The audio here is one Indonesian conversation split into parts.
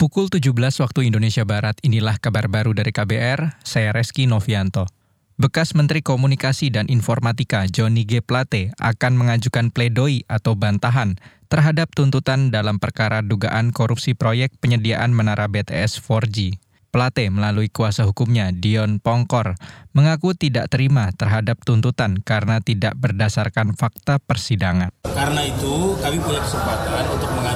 Pukul 17 waktu Indonesia Barat, inilah kabar baru dari KBR, saya Reski Novianto. Bekas Menteri Komunikasi dan Informatika Johnny G. Plate akan mengajukan pledoi atau bantahan terhadap tuntutan dalam perkara dugaan korupsi proyek penyediaan menara BTS 4G. Plate melalui kuasa hukumnya Dion Pongkor mengaku tidak terima terhadap tuntutan karena tidak berdasarkan fakta persidangan. Karena itu kami punya kesempatan untuk mengajukan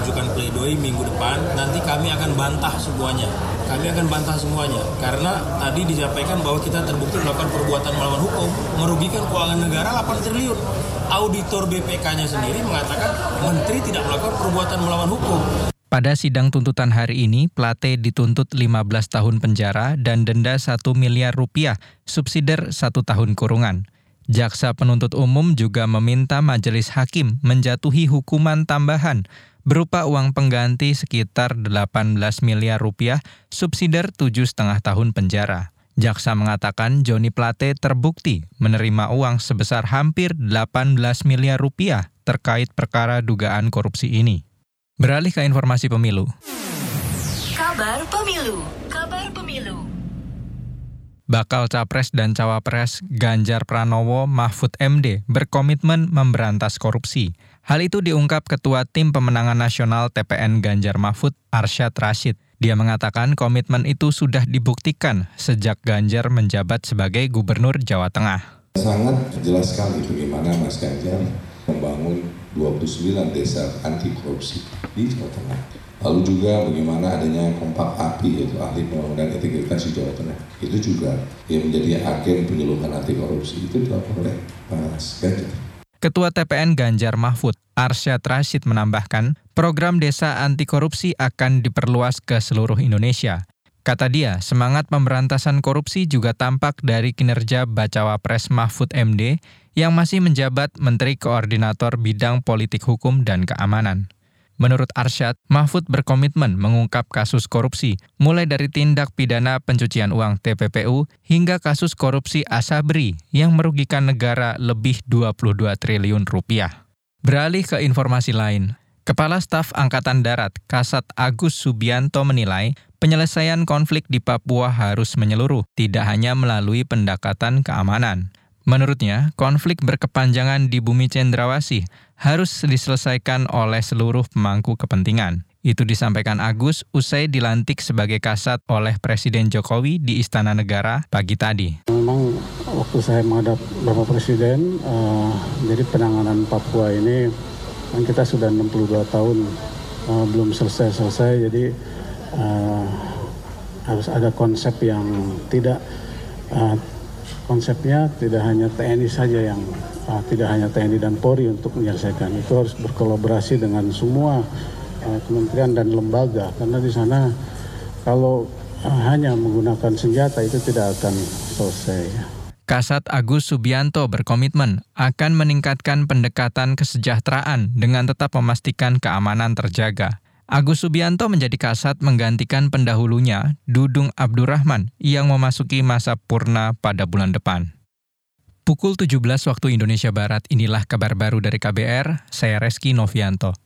pledoi minggu depan. Nanti kami akan bantah semuanya. Kami akan bantah semuanya karena tadi disampaikan bahwa kita terbukti melakukan perbuatan melawan hukum, merugikan keuangan negara 8 triliun. Auditor BPK-nya sendiri mengatakan menteri tidak melakukan perbuatan melawan hukum. Pada sidang tuntutan hari ini, Plate dituntut 15 tahun penjara dan denda 1 miliar rupiah, subsidiar satu tahun kurungan. Jaksa penuntut umum juga meminta majelis hakim menjatuhi hukuman tambahan berupa uang pengganti sekitar 18 miliar rupiah, subsidiar tujuh setengah tahun penjara. Jaksa mengatakan Joni Plate terbukti menerima uang sebesar hampir 18 miliar rupiah terkait perkara dugaan korupsi ini. Beralih ke informasi pemilu. Kabar Pemilu. Kabar Pemilu. Bakal Capres dan Cawapres Ganjar Pranowo Mahfud MD berkomitmen memberantas korupsi. Hal itu diungkap Ketua Tim Pemenangan Nasional TPN Ganjar Mahfud Arsyad Rashid. Dia mengatakan komitmen itu sudah dibuktikan sejak Ganjar menjabat sebagai Gubernur Jawa Tengah. Sangat jelas sekali bagaimana Mas Ganjar membangun 29 desa anti korupsi di Jawa Tengah. Lalu juga bagaimana adanya kompak api yaitu ahli pembangunan di Jawa Tengah. Itu juga yang menjadi agen penyuluhan anti korupsi itu dilakukan oleh Mas Ganjar. Ketua TPN Ganjar Mahfud, Arsyad Rashid menambahkan, program desa anti korupsi akan diperluas ke seluruh Indonesia. Kata dia, semangat pemberantasan korupsi juga tampak dari kinerja Bacawa Pres Mahfud MD yang masih menjabat Menteri Koordinator Bidang Politik Hukum dan Keamanan. Menurut Arsyad, Mahfud berkomitmen mengungkap kasus korupsi, mulai dari tindak pidana pencucian uang TPPU hingga kasus korupsi Asabri yang merugikan negara lebih 22 triliun rupiah. Beralih ke informasi lain, Kepala Staf Angkatan Darat Kasat Agus Subianto menilai penyelesaian konflik di Papua harus menyeluruh, tidak hanya melalui pendekatan keamanan. Menurutnya, konflik berkepanjangan di bumi cendrawasih harus diselesaikan oleh seluruh pemangku kepentingan. Itu disampaikan Agus usai dilantik sebagai kasat oleh Presiden Jokowi di Istana Negara pagi tadi. Memang waktu saya menghadap Bapak Presiden, uh, jadi penanganan Papua ini kan kita sudah 62 tahun uh, belum selesai-selesai jadi uh, harus ada konsep yang tidak uh, konsepnya tidak hanya TNI saja yang uh, tidak hanya TNI dan Polri untuk menyelesaikan itu harus berkolaborasi dengan semua uh, kementerian dan lembaga karena di sana kalau uh, hanya menggunakan senjata itu tidak akan selesai. Kasat Agus Subianto berkomitmen akan meningkatkan pendekatan kesejahteraan dengan tetap memastikan keamanan terjaga. Agus Subianto menjadi kasat menggantikan pendahulunya, Dudung Abdurrahman, yang memasuki masa purna pada bulan depan. Pukul 17 waktu Indonesia Barat, inilah kabar baru dari KBR, saya Reski Novianto.